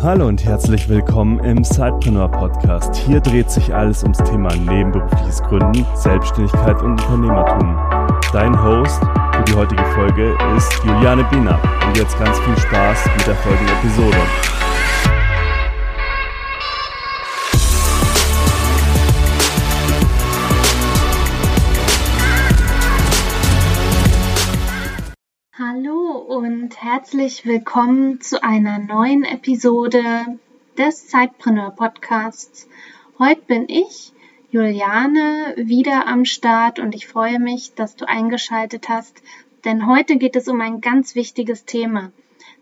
Hallo und herzlich willkommen im Sidepreneur Podcast. Hier dreht sich alles ums Thema nebenberufliches Gründen, Selbstständigkeit und Unternehmertum. Dein Host für die heutige Folge ist Juliane Biener. Und jetzt ganz viel Spaß mit der folgenden Episode. Herzlich willkommen zu einer neuen Episode des Zeitpreneur Podcasts. Heute bin ich, Juliane, wieder am Start und ich freue mich, dass du eingeschaltet hast, denn heute geht es um ein ganz wichtiges Thema,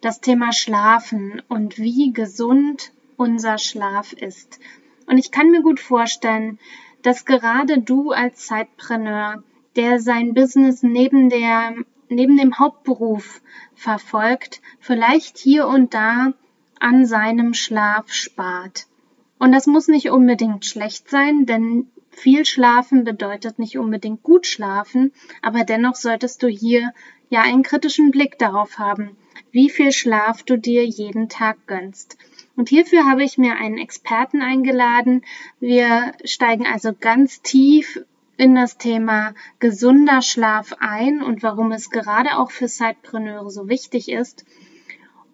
das Thema Schlafen und wie gesund unser Schlaf ist. Und ich kann mir gut vorstellen, dass gerade du als Zeitpreneur, der sein Business neben der neben dem Hauptberuf verfolgt, vielleicht hier und da an seinem Schlaf spart. Und das muss nicht unbedingt schlecht sein, denn viel schlafen bedeutet nicht unbedingt gut schlafen, aber dennoch solltest du hier ja einen kritischen Blick darauf haben, wie viel Schlaf du dir jeden Tag gönnst. Und hierfür habe ich mir einen Experten eingeladen. Wir steigen also ganz tief in das Thema gesunder Schlaf ein und warum es gerade auch für Sidepreneure so wichtig ist.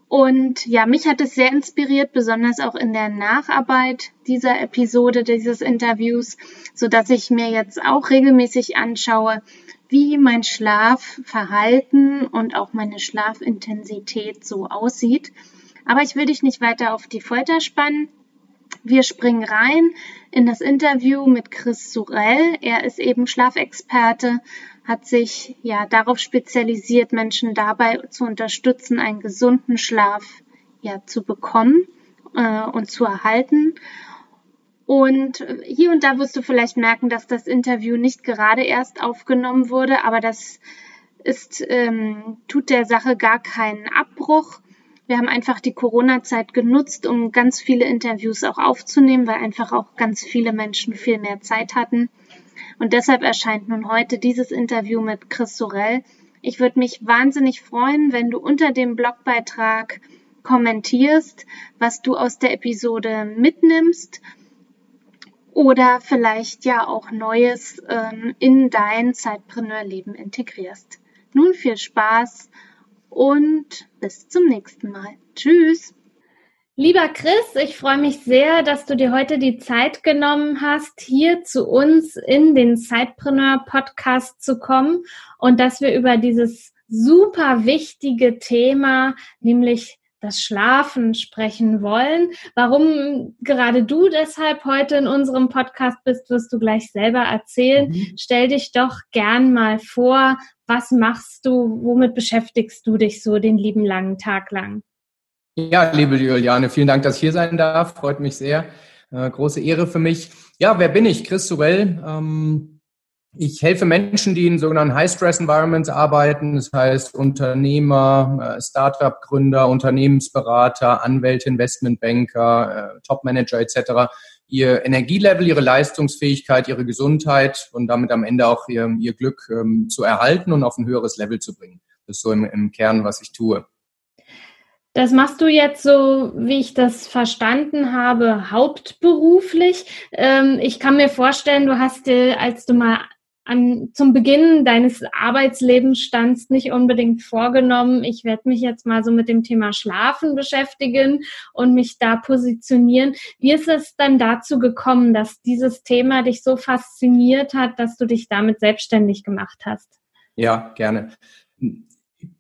Und ja, mich hat es sehr inspiriert, besonders auch in der Nacharbeit dieser Episode, dieses Interviews, so dass ich mir jetzt auch regelmäßig anschaue, wie mein Schlafverhalten und auch meine Schlafintensität so aussieht. Aber ich will dich nicht weiter auf die Folter spannen. Wir springen rein in das Interview mit Chris Surell. Er ist eben Schlafexperte, hat sich ja darauf spezialisiert, Menschen dabei zu unterstützen, einen gesunden Schlaf ja zu bekommen äh, und zu erhalten. Und hier und da wirst du vielleicht merken, dass das Interview nicht gerade erst aufgenommen wurde, aber das ist, ähm, tut der Sache gar keinen Abbruch. Wir haben einfach die Corona-Zeit genutzt, um ganz viele Interviews auch aufzunehmen, weil einfach auch ganz viele Menschen viel mehr Zeit hatten. Und deshalb erscheint nun heute dieses Interview mit Chris Sorel. Ich würde mich wahnsinnig freuen, wenn du unter dem Blogbeitrag kommentierst, was du aus der Episode mitnimmst oder vielleicht ja auch Neues ähm, in dein Zeitpreneur-Leben integrierst. Nun viel Spaß und bis zum nächsten Mal. Tschüss. Lieber Chris, ich freue mich sehr, dass du dir heute die Zeit genommen hast, hier zu uns in den Sidepreneur Podcast zu kommen und dass wir über dieses super wichtige Thema, nämlich das Schlafen sprechen wollen. Warum gerade du deshalb heute in unserem Podcast bist, wirst du gleich selber erzählen. Mhm. Stell dich doch gern mal vor, was machst du, womit beschäftigst du dich so den lieben langen Tag lang? Ja, liebe Juliane, vielen Dank, dass ich hier sein darf. Freut mich sehr. Äh, große Ehre für mich. Ja, wer bin ich? Chris Sorell. Ähm, ich helfe Menschen, die in sogenannten High-Stress-Environments arbeiten. Das heißt Unternehmer, äh, Startup-Gründer, Unternehmensberater, Anwälte, Investmentbanker, äh, Top-Manager etc ihr Energielevel, ihre Leistungsfähigkeit, ihre Gesundheit und damit am Ende auch ihr, ihr Glück ähm, zu erhalten und auf ein höheres Level zu bringen. Das ist so im, im Kern, was ich tue. Das machst du jetzt so, wie ich das verstanden habe, hauptberuflich. Ähm, ich kann mir vorstellen, du hast als du mal an, zum Beginn deines Arbeitslebens standst, nicht unbedingt vorgenommen, ich werde mich jetzt mal so mit dem Thema Schlafen beschäftigen und mich da positionieren. Wie ist es dann dazu gekommen, dass dieses Thema dich so fasziniert hat, dass du dich damit selbstständig gemacht hast? Ja, gerne.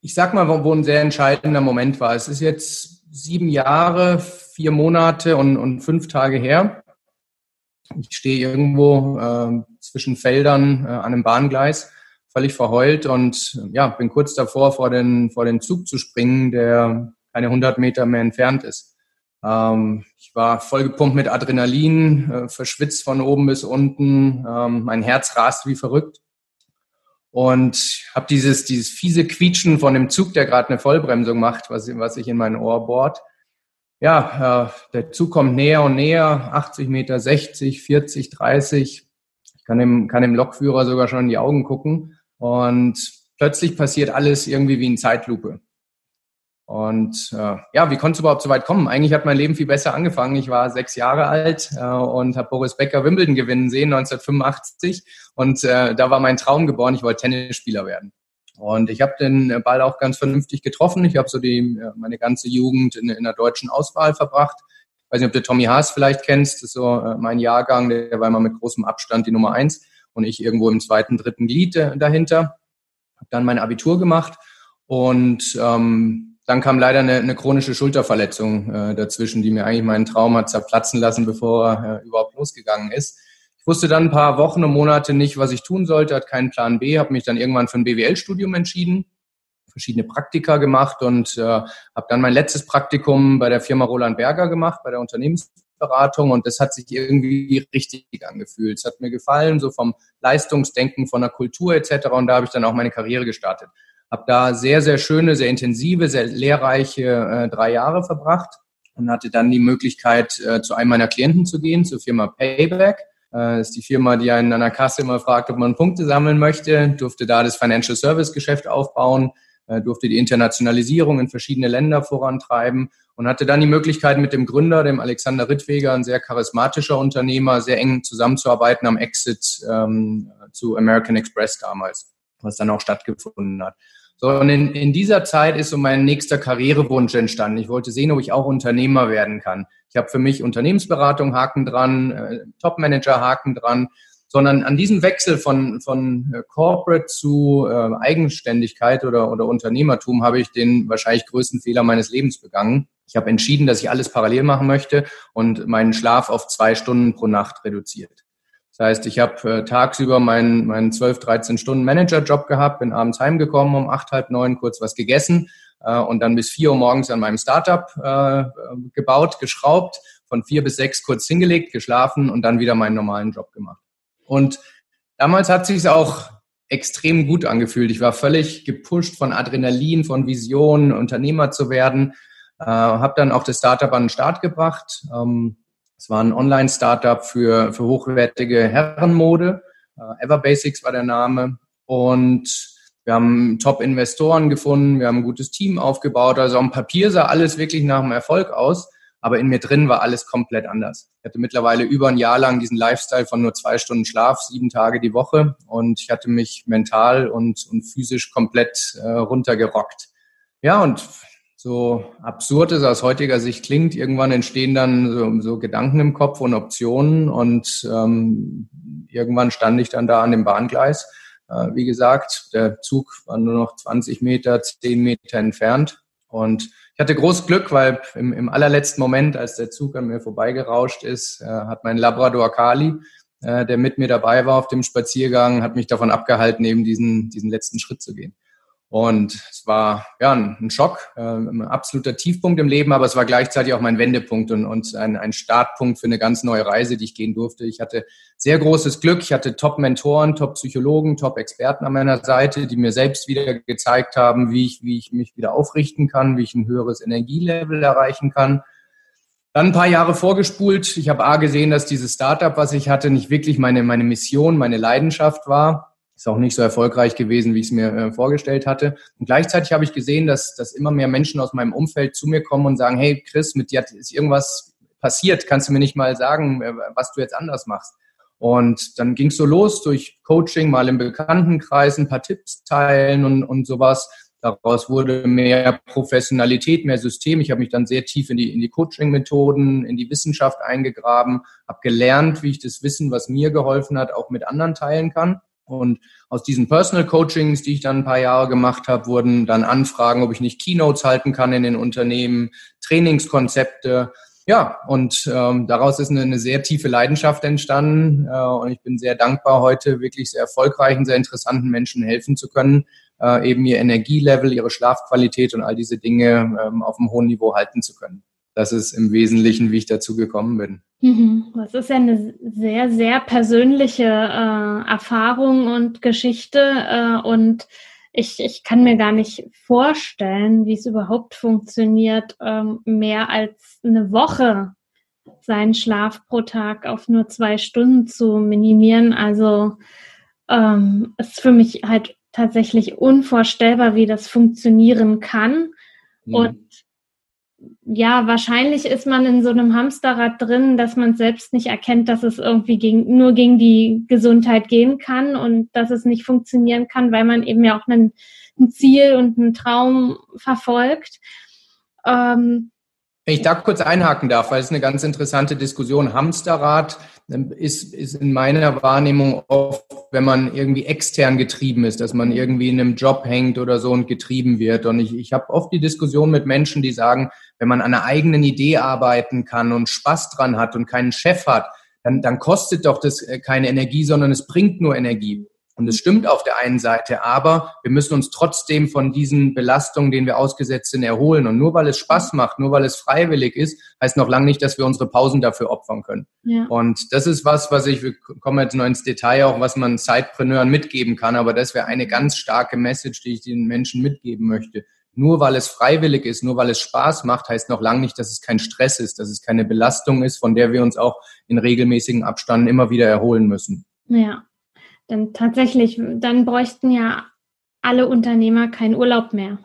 Ich sag mal, wo ein sehr entscheidender Moment war. Es ist jetzt sieben Jahre, vier Monate und, und fünf Tage her. Ich stehe irgendwo äh, zwischen Feldern äh, an einem Bahngleis, völlig verheult und ja, bin kurz davor, vor den, vor den Zug zu springen, der keine 100 Meter mehr entfernt ist. Ähm, ich war vollgepumpt mit Adrenalin, äh, verschwitzt von oben bis unten, ähm, mein Herz rast wie verrückt und habe dieses dieses fiese Quietschen von dem Zug, der gerade eine Vollbremsung macht, was, was sich in mein Ohr bohrt ja, äh, der Zug kommt näher und näher, 80 Meter, 60, 40, 30. Kann dem, kann dem Lokführer sogar schon in die Augen gucken. Und plötzlich passiert alles irgendwie wie in Zeitlupe. Und äh, ja, wie konnte es überhaupt so weit kommen? Eigentlich hat mein Leben viel besser angefangen. Ich war sechs Jahre alt äh, und habe Boris Becker Wimbledon gewinnen sehen 1985 und äh, da war mein Traum geboren. Ich wollte Tennisspieler werden. Und ich habe den Ball auch ganz vernünftig getroffen. Ich habe so die meine ganze Jugend in, in der deutschen Auswahl verbracht. Weiß nicht, ob du Tommy Haas vielleicht kennst. Ist so äh, mein Jahrgang. Der war immer mit großem Abstand die Nummer eins und ich irgendwo im zweiten, dritten Glied äh, dahinter. Habe dann mein Abitur gemacht und ähm, dann kam leider eine, eine chronische Schulterverletzung äh, dazwischen, die mir eigentlich meinen Traum hat zerplatzen lassen, bevor er äh, überhaupt losgegangen ist. Ich wusste dann ein paar Wochen und Monate nicht, was ich tun sollte, hat keinen Plan B, habe mich dann irgendwann für ein BWL-Studium entschieden, verschiedene Praktika gemacht und äh, habe dann mein letztes Praktikum bei der Firma Roland Berger gemacht, bei der Unternehmensberatung und das hat sich irgendwie richtig angefühlt. Es hat mir gefallen, so vom Leistungsdenken, von der Kultur etc. Und da habe ich dann auch meine Karriere gestartet. Habe da sehr, sehr schöne, sehr intensive, sehr lehrreiche äh, drei Jahre verbracht und hatte dann die Möglichkeit, äh, zu einem meiner Klienten zu gehen, zur Firma Payback. Äh, ist die Firma, die einen an der Kasse immer fragt, ob man Punkte sammeln möchte. Durfte da das Financial Service Geschäft aufbauen, durfte die Internationalisierung in verschiedene Länder vorantreiben und hatte dann die Möglichkeit, mit dem Gründer, dem Alexander Rittweger, ein sehr charismatischer Unternehmer, sehr eng zusammenzuarbeiten am Exit ähm, zu American Express damals, was dann auch stattgefunden hat. So, und in, in dieser Zeit ist so mein nächster Karrierewunsch entstanden. Ich wollte sehen, ob ich auch Unternehmer werden kann. Ich habe für mich Unternehmensberatung Haken dran, äh, Topmanager Haken dran, sondern an diesem Wechsel von, von äh, Corporate zu äh, Eigenständigkeit oder, oder Unternehmertum habe ich den wahrscheinlich größten Fehler meines Lebens begangen. Ich habe entschieden, dass ich alles parallel machen möchte und meinen Schlaf auf zwei Stunden pro Nacht reduziert. Das heißt, ich habe äh, tagsüber meinen, meinen 12, 13 Stunden Managerjob gehabt, bin abends heimgekommen um acht, halb neun, kurz was gegessen äh, und dann bis vier Uhr morgens an meinem Startup äh, gebaut, geschraubt, von vier bis sechs kurz hingelegt, geschlafen und dann wieder meinen normalen Job gemacht. Und damals hat sich auch extrem gut angefühlt. Ich war völlig gepusht von Adrenalin, von Visionen, Unternehmer zu werden. Äh, habe dann auch das Startup an den Start gebracht. Ähm, es war ein Online-Startup für, für hochwertige Herrenmode. Äh, Everbasics war der Name. Und wir haben Top-Investoren gefunden, wir haben ein gutes Team aufgebaut. Also am Papier sah alles wirklich nach einem Erfolg aus, aber in mir drin war alles komplett anders. Ich hatte mittlerweile über ein Jahr lang diesen Lifestyle von nur zwei Stunden Schlaf, sieben Tage die Woche und ich hatte mich mental und, und physisch komplett äh, runtergerockt. Ja, und so absurd es aus heutiger Sicht klingt, irgendwann entstehen dann so, so Gedanken im Kopf und Optionen und ähm, irgendwann stand ich dann da an dem Bahngleis. Äh, wie gesagt, der Zug war nur noch 20 Meter, 10 Meter entfernt und ich hatte großes Glück, weil im, im allerletzten Moment, als der Zug an mir vorbeigerauscht ist, äh, hat mein Labrador Kali, äh, der mit mir dabei war auf dem Spaziergang, hat mich davon abgehalten, eben diesen, diesen letzten Schritt zu gehen. Und es war ja ein, Schock, äh, ein absoluter Tiefpunkt im Leben, aber es war gleichzeitig auch mein Wendepunkt und, und ein, ein Startpunkt für eine ganz neue Reise, die ich gehen durfte. Ich hatte sehr großes Glück. Ich hatte Top-Mentoren, Top-Psychologen, Top-Experten an meiner Seite, die mir selbst wieder gezeigt haben, wie ich, wie ich mich wieder aufrichten kann, wie ich ein höheres Energielevel erreichen kann. Dann ein paar Jahre vorgespult. Ich habe A gesehen, dass dieses Startup, was ich hatte, nicht wirklich meine, meine Mission, meine Leidenschaft war ist auch nicht so erfolgreich gewesen, wie ich es mir äh, vorgestellt hatte. Und gleichzeitig habe ich gesehen, dass, dass immer mehr Menschen aus meinem Umfeld zu mir kommen und sagen, hey Chris, mit dir ist irgendwas passiert, kannst du mir nicht mal sagen, äh, was du jetzt anders machst. Und dann ging es so los durch Coaching, mal im Bekanntenkreis ein paar Tipps teilen und, und sowas. Daraus wurde mehr Professionalität, mehr System. Ich habe mich dann sehr tief in die, in die Coaching-Methoden, in die Wissenschaft eingegraben, habe gelernt, wie ich das Wissen, was mir geholfen hat, auch mit anderen teilen kann. Und aus diesen Personal Coachings, die ich dann ein paar Jahre gemacht habe, wurden dann Anfragen, ob ich nicht Keynotes halten kann in den Unternehmen, Trainingskonzepte. Ja, und ähm, daraus ist eine, eine sehr tiefe Leidenschaft entstanden. Äh, und ich bin sehr dankbar, heute wirklich sehr erfolgreichen, sehr interessanten Menschen helfen zu können, äh, eben ihr Energielevel, ihre Schlafqualität und all diese Dinge ähm, auf einem hohen Niveau halten zu können das ist im Wesentlichen, wie ich dazu gekommen bin. Mhm. Das ist ja eine sehr, sehr persönliche äh, Erfahrung und Geschichte. Äh, und ich, ich kann mir gar nicht vorstellen, wie es überhaupt funktioniert, ähm, mehr als eine Woche seinen Schlaf pro Tag auf nur zwei Stunden zu minimieren. Also ähm, ist für mich halt tatsächlich unvorstellbar, wie das funktionieren kann. Mhm. Und ja, wahrscheinlich ist man in so einem Hamsterrad drin, dass man selbst nicht erkennt, dass es irgendwie gegen, nur gegen die Gesundheit gehen kann und dass es nicht funktionieren kann, weil man eben ja auch einen, ein Ziel und einen Traum verfolgt. Ähm, wenn ich da kurz einhaken darf, weil es eine ganz interessante Diskussion. Hamsterrad ähm, ist, ist in meiner Wahrnehmung oft, wenn man irgendwie extern getrieben ist, dass man irgendwie in einem Job hängt oder so und getrieben wird. Und ich, ich habe oft die Diskussion mit Menschen, die sagen, wenn man an einer eigenen Idee arbeiten kann und Spaß dran hat und keinen Chef hat, dann, dann kostet doch das äh, keine Energie, sondern es bringt nur Energie. Und es stimmt auf der einen Seite, aber wir müssen uns trotzdem von diesen Belastungen, denen wir ausgesetzt sind, erholen. Und nur weil es Spaß macht, nur weil es freiwillig ist, heißt noch lange nicht, dass wir unsere Pausen dafür opfern können. Ja. Und das ist was, was ich, wir kommen jetzt noch ins Detail auch, was man Zeitpreneuren mitgeben kann. Aber das wäre eine ganz starke Message, die ich den Menschen mitgeben möchte. Nur weil es freiwillig ist, nur weil es Spaß macht, heißt noch lange nicht, dass es kein Stress ist, dass es keine Belastung ist, von der wir uns auch in regelmäßigen Abständen immer wieder erholen müssen. Ja, denn tatsächlich, dann bräuchten ja alle Unternehmer keinen Urlaub mehr.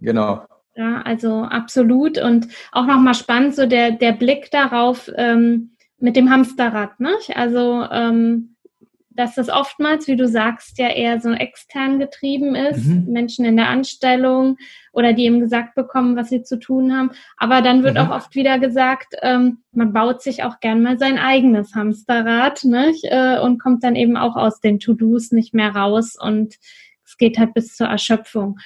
Genau. Ja, also absolut. Und auch nochmal spannend, so der, der Blick darauf ähm, mit dem Hamsterrad. Ne? Also ähm, dass das oftmals, wie du sagst, ja eher so extern getrieben ist, mhm. Menschen in der Anstellung oder die eben gesagt bekommen, was sie zu tun haben. Aber dann wird mhm. auch oft wieder gesagt, ähm, man baut sich auch gern mal sein eigenes Hamsterrad nicht? Äh, und kommt dann eben auch aus den To-Dos nicht mehr raus und es geht halt bis zur Erschöpfung.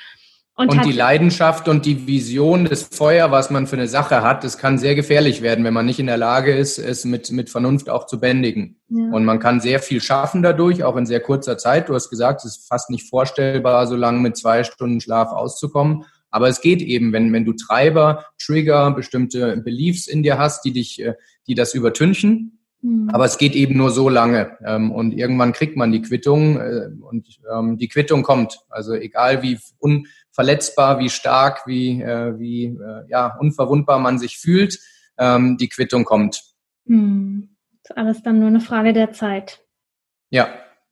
Und, und die Leidenschaft und die Vision, das Feuer, was man für eine Sache hat, das kann sehr gefährlich werden, wenn man nicht in der Lage ist, es mit, mit Vernunft auch zu bändigen. Ja. Und man kann sehr viel schaffen dadurch, auch in sehr kurzer Zeit. Du hast gesagt, es ist fast nicht vorstellbar, so lange mit zwei Stunden Schlaf auszukommen. Aber es geht eben, wenn, wenn du Treiber, Trigger, bestimmte Beliefs in dir hast, die dich, äh, die das übertünchen. Mhm. Aber es geht eben nur so lange. Ähm, und irgendwann kriegt man die Quittung äh, und ähm, die Quittung kommt. Also egal wie un verletzbar, wie stark, wie, äh, wie äh, ja, unverwundbar man sich fühlt, ähm, die Quittung kommt. Hm. ist alles dann nur eine Frage der Zeit. Ja.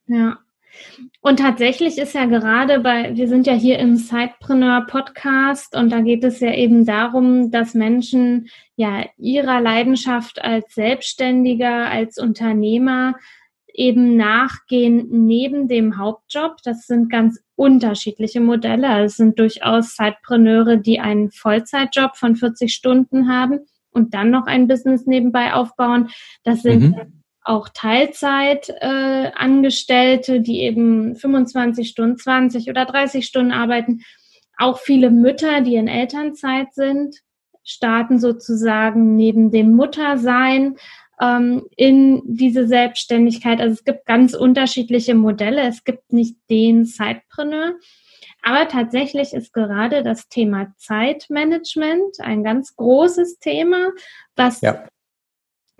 Ja. Und tatsächlich ist ja gerade bei, wir sind ja hier im Sidepreneur Podcast und da geht es ja eben darum, dass Menschen ja ihrer Leidenschaft als Selbstständiger, als Unternehmer eben nachgehen neben dem Hauptjob. Das sind ganz unterschiedliche Modelle. Es sind durchaus Zeitpreneure, die einen Vollzeitjob von 40 Stunden haben und dann noch ein Business nebenbei aufbauen. Das sind mhm. Auch Teilzeitangestellte, äh, die eben 25 Stunden, 20 oder 30 Stunden arbeiten. Auch viele Mütter, die in Elternzeit sind, starten sozusagen neben dem Muttersein ähm, in diese Selbstständigkeit. Also es gibt ganz unterschiedliche Modelle. Es gibt nicht den Zeitpreneur. Aber tatsächlich ist gerade das Thema Zeitmanagement ein ganz großes Thema, was ja.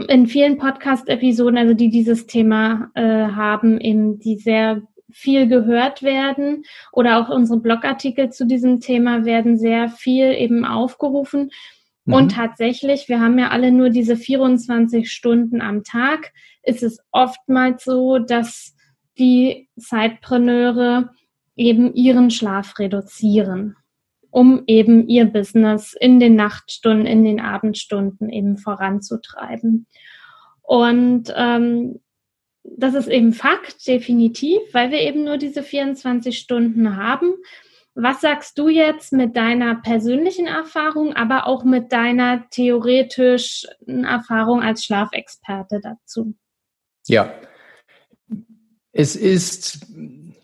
In vielen Podcast-Episoden, also die dieses Thema äh, haben, eben die sehr viel gehört werden oder auch unsere Blogartikel zu diesem Thema werden sehr viel eben aufgerufen. Und mhm. tatsächlich, wir haben ja alle nur diese 24 Stunden am Tag, ist es oftmals so, dass die Zeitpreneure eben ihren Schlaf reduzieren, um eben ihr Business in den Nachtstunden, in den Abendstunden eben voranzutreiben. Und ähm, das ist eben Fakt, definitiv, weil wir eben nur diese 24 Stunden haben. Was sagst du jetzt mit deiner persönlichen Erfahrung, aber auch mit deiner theoretischen Erfahrung als Schlafexperte dazu? Ja, es ist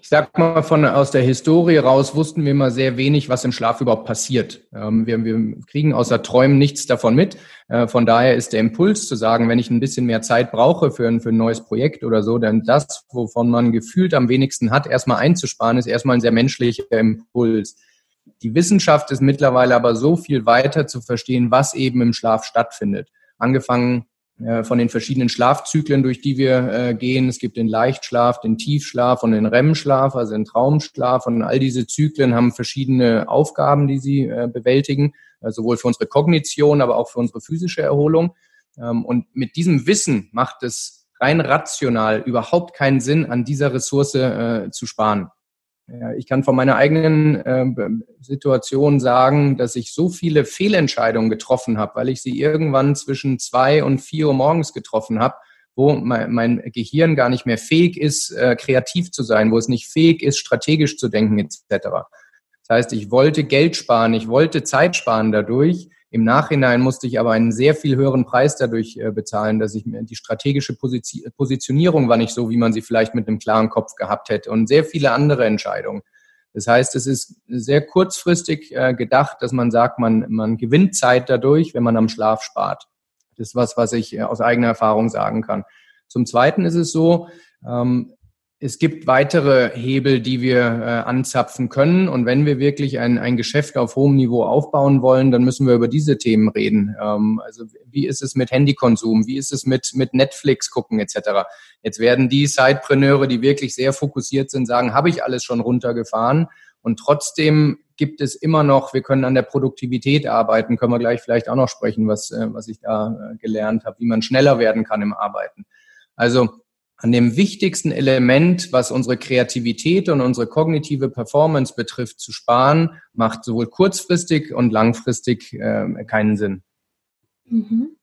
ich sag mal, von aus der Historie raus wussten wir immer sehr wenig, was im Schlaf überhaupt passiert. Ähm, wir, wir, kriegen außer Träumen nichts davon mit. Äh, von daher ist der Impuls zu sagen, wenn ich ein bisschen mehr Zeit brauche für ein, für ein neues Projekt oder so, dann das, wovon man gefühlt am wenigsten hat, erstmal einzusparen, ist erstmal ein sehr menschlicher Impuls. Die Wissenschaft ist mittlerweile aber so viel weiter zu verstehen, was eben im Schlaf stattfindet. Angefangen von den verschiedenen Schlafzyklen, durch die wir äh, gehen. Es gibt den Leichtschlaf, den Tiefschlaf und den REM-Schlaf, also den Traumschlaf. Und all diese Zyklen haben verschiedene Aufgaben, die sie äh, bewältigen, äh, sowohl für unsere Kognition, aber auch für unsere physische Erholung. Ähm, und mit diesem Wissen macht es rein rational überhaupt keinen Sinn, an dieser Ressource äh, zu sparen. Ich kann von meiner eigenen äh, Situation sagen, dass ich so viele Fehlentscheidungen getroffen habe, weil ich sie irgendwann zwischen zwei und vier Uhr morgens getroffen habe, wo mein, mein Gehirn gar nicht mehr fähig ist, äh, kreativ zu sein, wo es nicht fähig ist, strategisch zu denken etc. Das heißt, ich wollte Geld sparen, ich wollte Zeit sparen dadurch. Im Nachhinein musste ich aber einen sehr viel höheren Preis dadurch äh, bezahlen, dass ich mir die strategische Positionierung war nicht so, wie man sie vielleicht mit einem klaren Kopf gehabt hätte und sehr viele andere Entscheidungen. Das heißt, es ist sehr kurzfristig äh, gedacht, dass man sagt, man, man gewinnt Zeit dadurch, wenn man am Schlaf spart. Das ist was, was ich äh, aus eigener Erfahrung sagen kann. Zum Zweiten ist es so, ähm, es gibt weitere Hebel, die wir äh, anzapfen können. Und wenn wir wirklich ein, ein Geschäft auf hohem Niveau aufbauen wollen, dann müssen wir über diese Themen reden. Ähm, also wie ist es mit Handykonsum? Wie ist es mit, mit Netflix gucken etc.? Jetzt werden die Sidepreneure, die wirklich sehr fokussiert sind, sagen, habe ich alles schon runtergefahren. Und trotzdem gibt es immer noch, wir können an der Produktivität arbeiten, können wir gleich vielleicht auch noch sprechen, was, äh, was ich da äh, gelernt habe, wie man schneller werden kann im Arbeiten. Also an dem wichtigsten Element, was unsere Kreativität und unsere kognitive Performance betrifft, zu sparen, macht sowohl kurzfristig und langfristig äh, keinen Sinn. Mhm.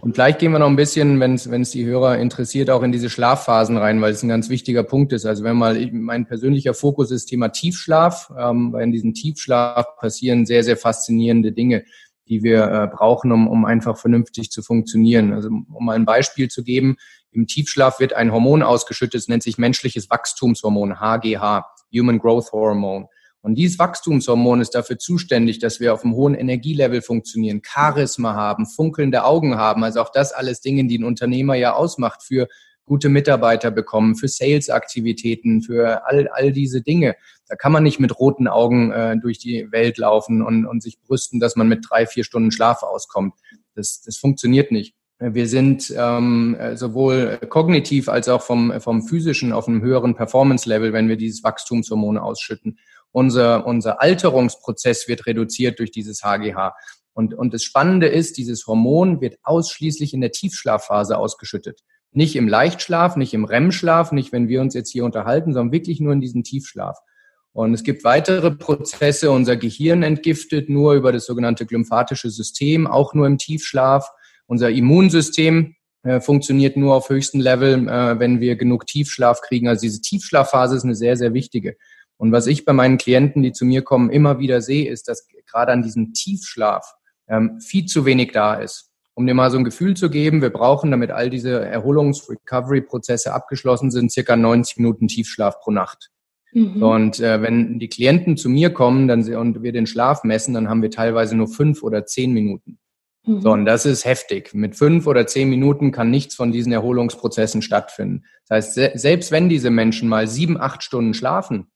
Und gleich gehen wir noch ein bisschen, wenn es die Hörer interessiert, auch in diese Schlafphasen rein, weil es ein ganz wichtiger Punkt ist. Also wenn mal, mein persönlicher Fokus ist Thema Tiefschlaf, ähm, weil in diesem Tiefschlaf passieren sehr, sehr faszinierende Dinge, die wir äh, brauchen, um, um einfach vernünftig zu funktionieren. Also um mal ein Beispiel zu geben, im Tiefschlaf wird ein Hormon ausgeschüttet, es nennt sich menschliches Wachstumshormon, HGH, Human Growth Hormone. Und dieses Wachstumshormon ist dafür zuständig, dass wir auf einem hohen Energielevel funktionieren, Charisma haben, funkelnde Augen haben. Also auch das alles Dinge, die ein Unternehmer ja ausmacht für gute Mitarbeiter bekommen, für Sales-Aktivitäten, für all, all diese Dinge. Da kann man nicht mit roten Augen äh, durch die Welt laufen und, und sich brüsten, dass man mit drei, vier Stunden Schlaf auskommt. Das, das funktioniert nicht. Wir sind ähm, sowohl kognitiv als auch vom, vom physischen auf einem höheren Performance-Level, wenn wir dieses Wachstumshormon ausschütten. Unser, unser Alterungsprozess wird reduziert durch dieses HGH. Und, und das Spannende ist, dieses Hormon wird ausschließlich in der Tiefschlafphase ausgeschüttet. Nicht im Leichtschlaf, nicht im REM-Schlaf, nicht wenn wir uns jetzt hier unterhalten, sondern wirklich nur in diesem Tiefschlaf. Und es gibt weitere Prozesse. Unser Gehirn entgiftet nur über das sogenannte glymphatische System, auch nur im Tiefschlaf. Unser Immunsystem äh, funktioniert nur auf höchstem Level, äh, wenn wir genug Tiefschlaf kriegen. Also diese Tiefschlafphase ist eine sehr, sehr wichtige. Und was ich bei meinen Klienten, die zu mir kommen, immer wieder sehe, ist, dass gerade an diesem Tiefschlaf ähm, viel zu wenig da ist. Um dir mal so ein Gefühl zu geben, wir brauchen, damit all diese Erholungs-Recovery-Prozesse abgeschlossen sind, circa 90 Minuten Tiefschlaf pro Nacht. Mhm. Und äh, wenn die Klienten zu mir kommen dann, und wir den Schlaf messen, dann haben wir teilweise nur fünf oder zehn Minuten. Mhm. So, und das ist heftig. Mit fünf oder zehn Minuten kann nichts von diesen Erholungsprozessen stattfinden. Das heißt, se selbst wenn diese Menschen mal sieben, acht Stunden schlafen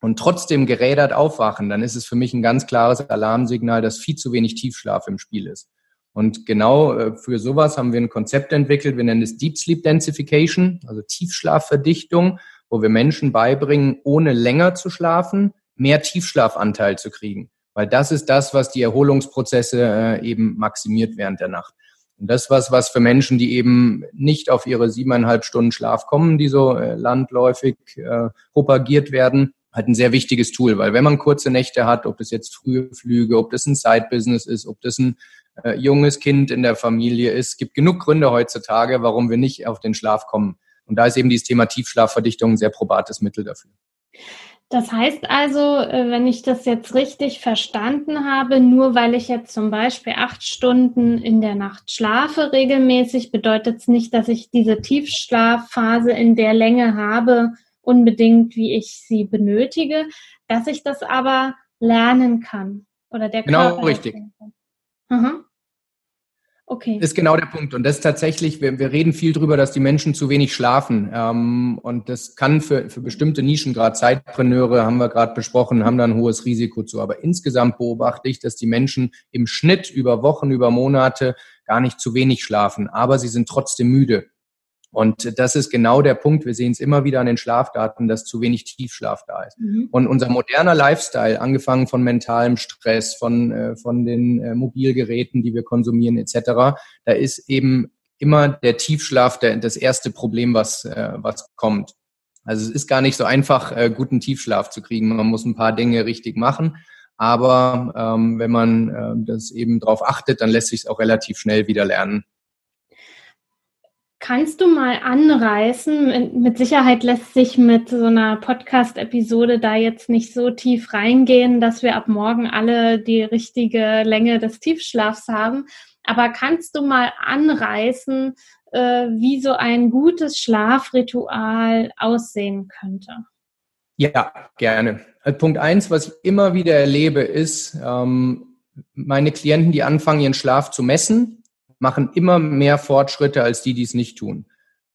und trotzdem gerädert aufwachen, dann ist es für mich ein ganz klares Alarmsignal, dass viel zu wenig Tiefschlaf im Spiel ist. Und genau äh, für sowas haben wir ein Konzept entwickelt, wir nennen es Deep Sleep Densification, also Tiefschlafverdichtung, wo wir Menschen beibringen, ohne länger zu schlafen, mehr Tiefschlafanteil zu kriegen. Weil das ist das, was die Erholungsprozesse äh, eben maximiert während der Nacht. Und das was, was für Menschen, die eben nicht auf ihre siebeneinhalb Stunden Schlaf kommen, die so äh, landläufig propagiert werden, halt ein sehr wichtiges Tool, weil wenn man kurze Nächte hat, ob das jetzt frühe Flüge, ob das ein Side-Business ist, ob das ein äh, junges Kind in der Familie ist, gibt genug Gründe heutzutage, warum wir nicht auf den Schlaf kommen. Und da ist eben dieses Thema Tiefschlafverdichtung ein sehr probates Mittel dafür. Das heißt also, äh, wenn ich das jetzt richtig verstanden habe, nur weil ich jetzt zum Beispiel acht Stunden in der Nacht schlafe regelmäßig, bedeutet es nicht, dass ich diese Tiefschlafphase in der Länge habe, unbedingt wie ich sie benötige, dass ich das aber lernen kann oder der genau Körper richtig. Mhm. Okay. Ist genau der Punkt. Und das ist tatsächlich, wir, wir reden viel drüber, dass die Menschen zu wenig schlafen. Ähm, und das kann für, für bestimmte Nischen, gerade Zeitpreneure, haben wir gerade besprochen, haben da ein hohes Risiko zu. Aber insgesamt beobachte ich, dass die Menschen im Schnitt über Wochen, über Monate gar nicht zu wenig schlafen. Aber sie sind trotzdem müde. Und das ist genau der Punkt. Wir sehen es immer wieder an den Schlafdaten, dass zu wenig Tiefschlaf da ist. Mhm. Und unser moderner Lifestyle, angefangen von mentalem Stress, von, äh, von den äh, Mobilgeräten, die wir konsumieren etc., da ist eben immer der Tiefschlaf der, das erste Problem, was, äh, was kommt. Also es ist gar nicht so einfach, äh, guten Tiefschlaf zu kriegen. Man muss ein paar Dinge richtig machen. Aber ähm, wenn man äh, das eben darauf achtet, dann lässt sich es auch relativ schnell wieder lernen. Kannst du mal anreißen? Mit Sicherheit lässt sich mit so einer Podcast-Episode da jetzt nicht so tief reingehen, dass wir ab morgen alle die richtige Länge des Tiefschlafs haben. Aber kannst du mal anreißen, äh, wie so ein gutes Schlafritual aussehen könnte? Ja, gerne. Also Punkt eins, was ich immer wieder erlebe, ist, ähm, meine Klienten, die anfangen, ihren Schlaf zu messen, machen immer mehr Fortschritte als die, die es nicht tun.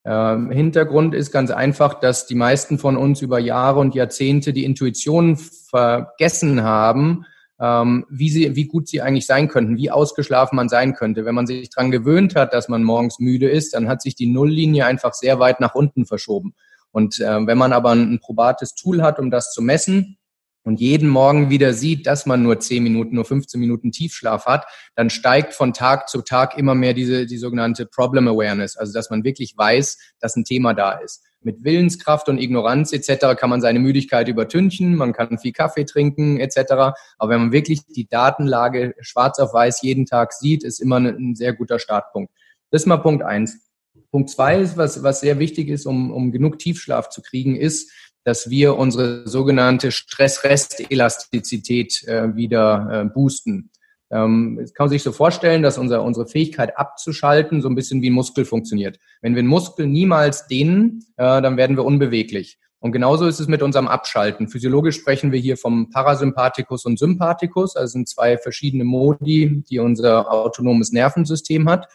Ähm, Hintergrund ist ganz einfach, dass die meisten von uns über Jahre und Jahrzehnte die Intuition vergessen haben, ähm, wie, sie, wie gut sie eigentlich sein könnten, wie ausgeschlafen man sein könnte. Wenn man sich daran gewöhnt hat, dass man morgens müde ist, dann hat sich die Nulllinie einfach sehr weit nach unten verschoben. Und äh, wenn man aber ein, ein probates Tool hat, um das zu messen, und jeden Morgen wieder sieht, dass man nur 10 Minuten, nur 15 Minuten Tiefschlaf hat, dann steigt von Tag zu Tag immer mehr diese, die sogenannte Problem Awareness, also dass man wirklich weiß, dass ein Thema da ist. Mit Willenskraft und Ignoranz etc. kann man seine Müdigkeit übertünchen, man kann viel Kaffee trinken etc. Aber wenn man wirklich die Datenlage schwarz auf weiß jeden Tag sieht, ist immer ein sehr guter Startpunkt. Das ist mal Punkt eins. Punkt zwei ist, was, was sehr wichtig ist, um, um genug Tiefschlaf zu kriegen, ist, dass wir unsere sogenannte Stress-Rest-Elastizität äh, wieder äh, boosten. Ähm, kann man sich so vorstellen, dass unser, unsere Fähigkeit abzuschalten so ein bisschen wie ein Muskel funktioniert. Wenn wir einen Muskel niemals dehnen, äh, dann werden wir unbeweglich. Und genauso ist es mit unserem Abschalten. Physiologisch sprechen wir hier vom Parasympathikus und Sympathikus, also sind zwei verschiedene Modi, die unser autonomes Nervensystem hat.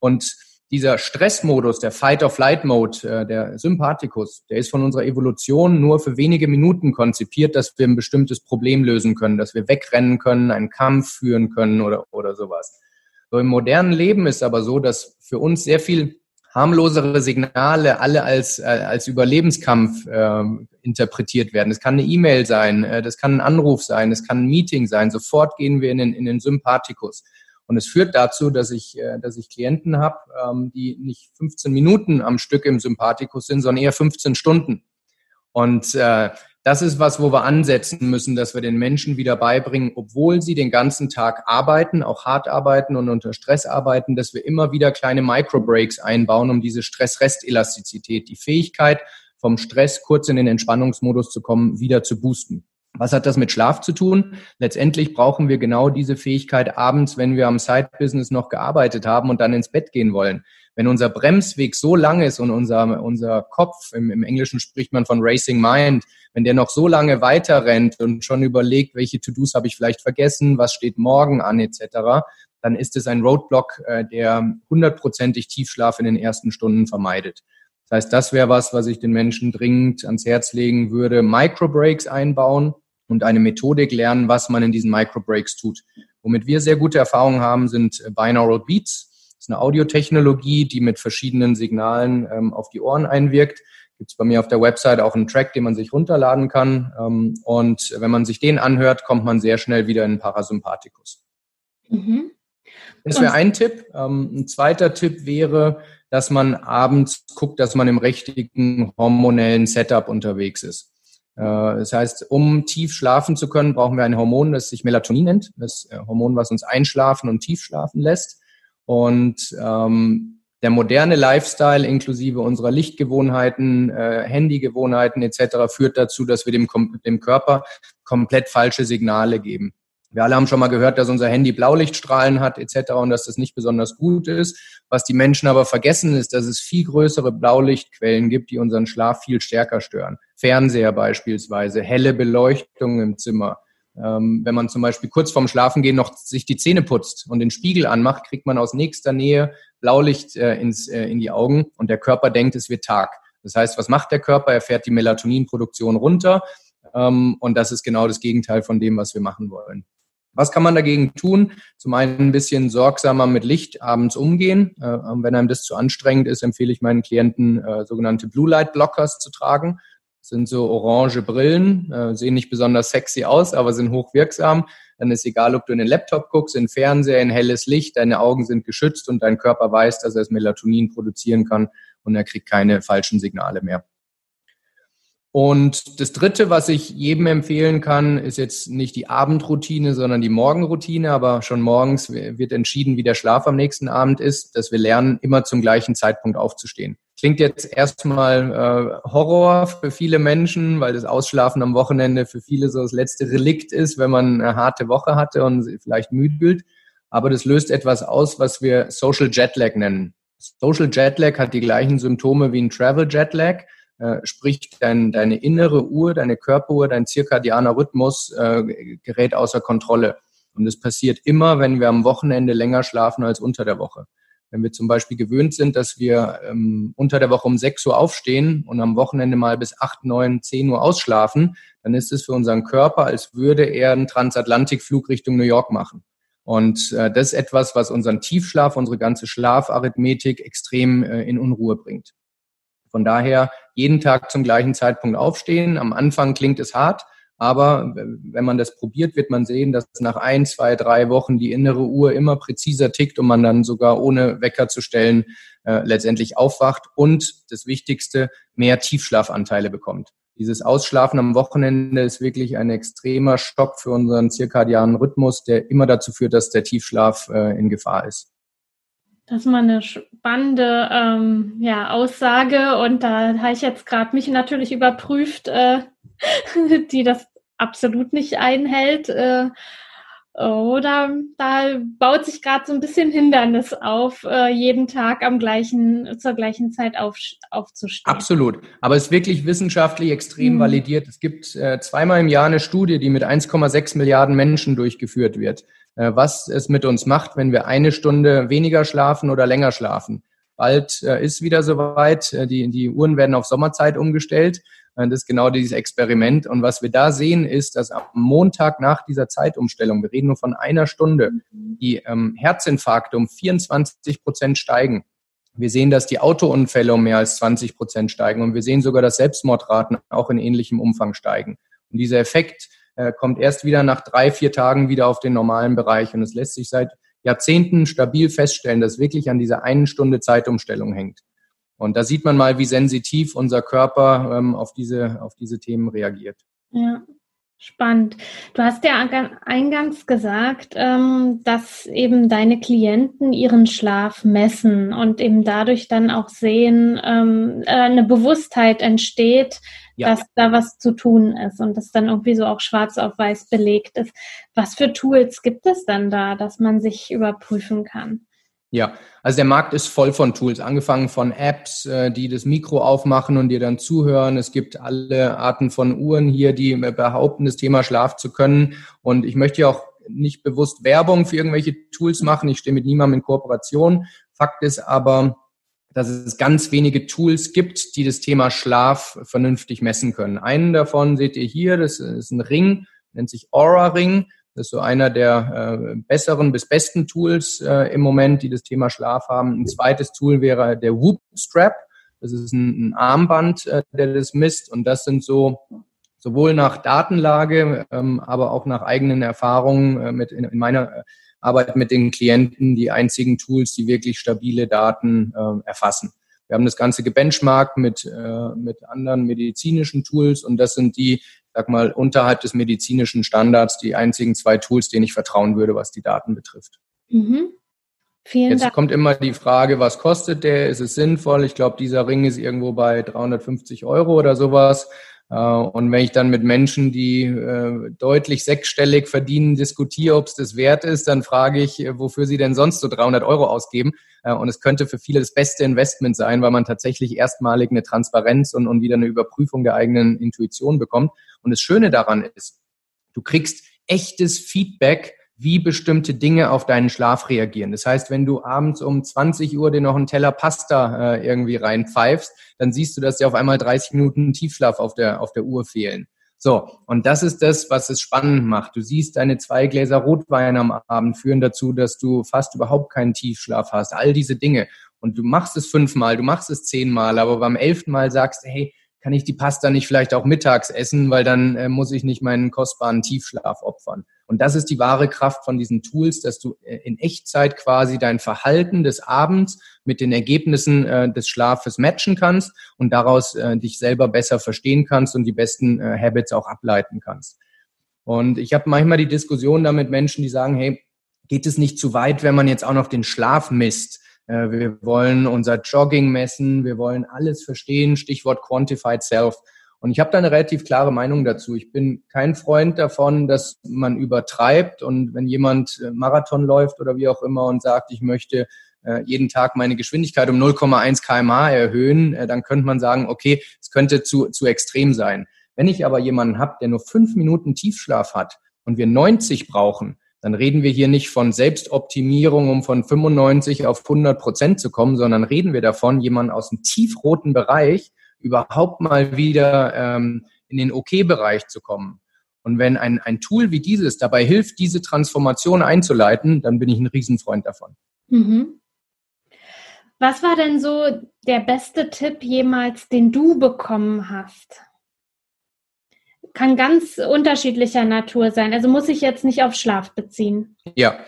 Und dieser Stressmodus, der Fight-of-Flight-Mode, äh, der Sympathikus, der ist von unserer Evolution nur für wenige Minuten konzipiert, dass wir ein bestimmtes Problem lösen können, dass wir wegrennen können, einen Kampf führen können oder, oder sowas. So im modernen Leben ist aber so, dass für uns sehr viel harmlosere Signale alle als, äh, als Überlebenskampf äh, interpretiert werden. Es kann eine E-Mail sein, äh, das kann ein Anruf sein, es kann ein Meeting sein. Sofort gehen wir in den, in den Sympathikus. Und es führt dazu, dass ich, äh, dass ich Klienten habe, ähm, die nicht 15 Minuten am Stück im Sympathikus sind, sondern eher 15 Stunden. Und äh, das ist was, wo wir ansetzen müssen, dass wir den Menschen wieder beibringen, obwohl sie den ganzen Tag arbeiten, auch hart arbeiten und unter Stress arbeiten, dass wir immer wieder kleine Microbreaks einbauen, um diese Stress-Rest-Elastizität, die Fähigkeit, vom Stress kurz in den Entspannungsmodus zu kommen, wieder zu boosten. Was hat das mit Schlaf zu tun? Letztendlich brauchen wir genau diese Fähigkeit abends, wenn wir am Side-Business noch gearbeitet haben und dann ins Bett gehen wollen. Wenn unser Bremsweg so lang ist und unser, unser Kopf, im, im Englischen spricht man von Racing Mind, wenn der noch so lange weiter rennt und schon überlegt, welche To-Dos habe ich vielleicht vergessen, was steht morgen an etc., dann ist es ein Roadblock, äh, der hundertprozentig Tiefschlaf in den ersten Stunden vermeidet. Das heißt, das wäre was, was ich den Menschen dringend ans Herz legen würde. Microbreaks einbauen, und eine Methodik lernen, was man in diesen Microbreaks tut. Womit wir sehr gute Erfahrungen haben, sind Binaural Beats. Das ist eine Audiotechnologie, die mit verschiedenen Signalen ähm, auf die Ohren einwirkt. Gibt es bei mir auf der Website auch einen Track, den man sich runterladen kann. Ähm, und wenn man sich den anhört, kommt man sehr schnell wieder in den Parasympathikus. Mhm. Das wäre ein Tipp. Ähm, ein zweiter Tipp wäre, dass man abends guckt, dass man im richtigen hormonellen Setup unterwegs ist. Äh, das heißt, um tief schlafen zu können, brauchen wir ein Hormon, das sich Melatonin nennt. Das äh, Hormon, was uns einschlafen und tief schlafen lässt. Und ähm, der moderne Lifestyle inklusive unserer Lichtgewohnheiten, äh, Handygewohnheiten etc. führt dazu, dass wir dem, dem Körper komplett falsche Signale geben. Wir alle haben schon mal gehört, dass unser Handy Blaulichtstrahlen hat etc. und dass das nicht besonders gut ist. Was die Menschen aber vergessen ist, dass es viel größere Blaulichtquellen gibt, die unseren Schlaf viel stärker stören. Fernseher beispielsweise, helle Beleuchtung im Zimmer. Ähm, wenn man zum Beispiel kurz vorm Schlafengehen noch sich die Zähne putzt und den Spiegel anmacht, kriegt man aus nächster Nähe Blaulicht äh, ins, äh, in die Augen und der Körper denkt, es wird Tag. Das heißt, was macht der Körper? Er fährt die Melatoninproduktion runter ähm, und das ist genau das Gegenteil von dem, was wir machen wollen. Was kann man dagegen tun? Zum einen ein bisschen sorgsamer mit Licht abends umgehen. Äh, wenn einem das zu anstrengend ist, empfehle ich meinen Klienten, äh, sogenannte Blue Light Blockers zu tragen. Das sind so orange Brillen, äh, sehen nicht besonders sexy aus, aber sind hochwirksam. Dann ist egal, ob du in den Laptop guckst, in den Fernseher, in helles Licht, deine Augen sind geschützt und dein Körper weiß, dass er das Melatonin produzieren kann und er kriegt keine falschen Signale mehr. Und das Dritte, was ich jedem empfehlen kann, ist jetzt nicht die Abendroutine, sondern die Morgenroutine. Aber schon morgens wird entschieden, wie der Schlaf am nächsten Abend ist, dass wir lernen, immer zum gleichen Zeitpunkt aufzustehen. Klingt jetzt erstmal äh, Horror für viele Menschen, weil das Ausschlafen am Wochenende für viele so das letzte Relikt ist, wenn man eine harte Woche hatte und vielleicht müde fühlt. Aber das löst etwas aus, was wir Social Jetlag nennen. Social Jetlag hat die gleichen Symptome wie ein Travel Jetlag äh, sprich dein, deine innere Uhr, deine Körperuhr, dein zirkadianer Rhythmus äh, gerät außer Kontrolle. Und es passiert immer, wenn wir am Wochenende länger schlafen als unter der Woche. Wenn wir zum Beispiel gewöhnt sind, dass wir ähm, unter der Woche um 6 Uhr aufstehen und am Wochenende mal bis 8, 9, 10 Uhr ausschlafen, dann ist es für unseren Körper, als würde er einen Transatlantikflug Richtung New York machen. Und äh, das ist etwas, was unseren Tiefschlaf, unsere ganze Schlafarithmetik extrem äh, in Unruhe bringt. Von daher jeden Tag zum gleichen Zeitpunkt aufstehen. Am Anfang klingt es hart, aber wenn man das probiert, wird man sehen, dass nach ein, zwei, drei Wochen die innere Uhr immer präziser tickt und man dann sogar ohne Wecker zu stellen äh, letztendlich aufwacht und das Wichtigste, mehr Tiefschlafanteile bekommt. Dieses Ausschlafen am Wochenende ist wirklich ein extremer Stock für unseren zirkadianen Rhythmus, der immer dazu führt, dass der Tiefschlaf äh, in Gefahr ist. Das ist mal eine spannende ähm, ja, Aussage und da habe ich jetzt gerade mich natürlich überprüft, äh, die das absolut nicht einhält. Äh, oder da baut sich gerade so ein bisschen Hindernis auf, äh, jeden Tag am gleichen, zur gleichen Zeit auf, aufzustehen. Absolut. Aber es ist wirklich wissenschaftlich extrem mhm. validiert. Es gibt äh, zweimal im Jahr eine Studie, die mit 1,6 Milliarden Menschen durchgeführt wird. Äh, was es mit uns macht, wenn wir eine Stunde weniger schlafen oder länger schlafen. Bald äh, ist wieder soweit, äh, die, die Uhren werden auf Sommerzeit umgestellt. Das ist genau dieses Experiment. Und was wir da sehen, ist, dass am Montag nach dieser Zeitumstellung, wir reden nur von einer Stunde, die ähm, Herzinfarkte um 24 Prozent steigen. Wir sehen, dass die Autounfälle um mehr als 20 Prozent steigen. Und wir sehen sogar, dass Selbstmordraten auch in ähnlichem Umfang steigen. Und dieser Effekt äh, kommt erst wieder nach drei, vier Tagen wieder auf den normalen Bereich. Und es lässt sich seit Jahrzehnten stabil feststellen, dass wirklich an dieser einen Stunde Zeitumstellung hängt. Und da sieht man mal, wie sensitiv unser Körper ähm, auf, diese, auf diese Themen reagiert. Ja, spannend. Du hast ja eingangs gesagt, ähm, dass eben deine Klienten ihren Schlaf messen und eben dadurch dann auch sehen, ähm, äh, eine Bewusstheit entsteht, ja. dass da was zu tun ist und das dann irgendwie so auch schwarz auf weiß belegt ist. Was für Tools gibt es dann da, dass man sich überprüfen kann? Ja, also der Markt ist voll von Tools, angefangen von Apps, äh, die das Mikro aufmachen und dir dann zuhören. Es gibt alle Arten von Uhren hier, die behaupten, das Thema Schlaf zu können. Und ich möchte ja auch nicht bewusst Werbung für irgendwelche Tools machen. Ich stehe mit niemandem in Kooperation. Fakt ist aber, dass es ganz wenige Tools gibt, die das Thema Schlaf vernünftig messen können. Einen davon seht ihr hier, das ist ein Ring, nennt sich Aura Ring. Das ist so einer der äh, besseren bis besten Tools äh, im Moment, die das Thema Schlaf haben. Ein zweites Tool wäre der Whoop Strap. Das ist ein, ein Armband, äh, der das misst. Und das sind so sowohl nach Datenlage, ähm, aber auch nach eigenen Erfahrungen äh, mit in, in meiner Arbeit mit den Klienten die einzigen Tools, die wirklich stabile Daten äh, erfassen. Wir haben das Ganze gebenchmarkt mit, äh, mit anderen medizinischen Tools und das sind die, sag mal, unterhalb des medizinischen Standards die einzigen zwei Tools, denen ich vertrauen würde, was die Daten betrifft. Mhm. Vielen Jetzt Dank. kommt immer die Frage, was kostet der? Ist es sinnvoll? Ich glaube, dieser Ring ist irgendwo bei 350 Euro oder sowas. Äh, und wenn ich dann mit Menschen, die äh, deutlich sechsstellig verdienen, diskutiere, ob es das wert ist, dann frage ich, äh, wofür sie denn sonst so 300 Euro ausgeben. Und es könnte für viele das beste Investment sein, weil man tatsächlich erstmalig eine Transparenz und, und wieder eine Überprüfung der eigenen Intuition bekommt. Und das Schöne daran ist, du kriegst echtes Feedback wie bestimmte Dinge auf deinen Schlaf reagieren. Das heißt, wenn du abends um 20 Uhr dir noch einen Teller Pasta äh, irgendwie reinpfeifst, dann siehst du, dass dir auf einmal 30 Minuten Tiefschlaf auf der, auf der Uhr fehlen. So, und das ist das, was es spannend macht. Du siehst, deine zwei Gläser Rotwein am Abend führen dazu, dass du fast überhaupt keinen Tiefschlaf hast. All diese Dinge. Und du machst es fünfmal, du machst es zehnmal, aber beim elften Mal sagst, hey, kann ich die Pasta nicht vielleicht auch mittags essen, weil dann äh, muss ich nicht meinen kostbaren Tiefschlaf opfern. Und das ist die wahre Kraft von diesen Tools, dass du äh, in Echtzeit quasi dein Verhalten des Abends mit den Ergebnissen äh, des Schlafes matchen kannst und daraus äh, dich selber besser verstehen kannst und die besten äh, Habits auch ableiten kannst. Und ich habe manchmal die Diskussion da mit Menschen, die sagen, hey, geht es nicht zu weit, wenn man jetzt auch noch den Schlaf misst? Äh, wir wollen unser Jogging messen, wir wollen alles verstehen, Stichwort Quantified Self. Und ich habe da eine relativ klare Meinung dazu. Ich bin kein Freund davon, dass man übertreibt und wenn jemand äh, Marathon läuft oder wie auch immer und sagt, ich möchte äh, jeden Tag meine Geschwindigkeit um 0,1 kmh erhöhen, dann könnte man sagen, okay, es könnte zu, zu extrem sein. Wenn ich aber jemanden habe, der nur fünf Minuten Tiefschlaf hat und wir 90 brauchen, dann reden wir hier nicht von Selbstoptimierung, um von 95 auf 100 Prozent zu kommen, sondern reden wir davon, jemanden aus dem tiefroten Bereich überhaupt mal wieder ähm, in den OK-Bereich zu kommen. Und wenn ein, ein Tool wie dieses dabei hilft, diese Transformation einzuleiten, dann bin ich ein Riesenfreund davon. Mhm. Was war denn so der beste Tipp jemals, den du bekommen hast? Kann ganz unterschiedlicher Natur sein. Also muss ich jetzt nicht auf Schlaf beziehen. Ja,